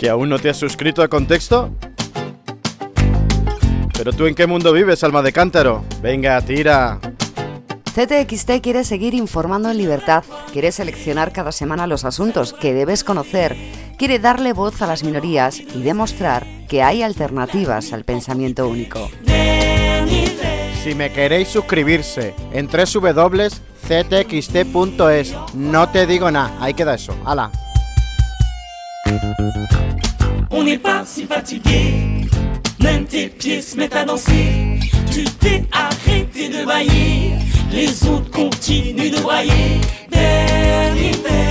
¿Que aún no te has suscrito a Contexto? ¿Pero tú en qué mundo vives, alma de cántaro? Venga, tira. CTXT quiere seguir informando en libertad, quiere seleccionar cada semana los asuntos que debes conocer, quiere darle voz a las minorías y demostrar que hay alternativas al pensamiento único. Si me queréis suscribirse en www.ctxt.es, no te digo nada, ahí queda eso, ala. On n'est pas si fatigué, même tes pieds se mettent à danser. Tu t'es arrêté de bailler, les autres continuent de bailler. Belle hiver.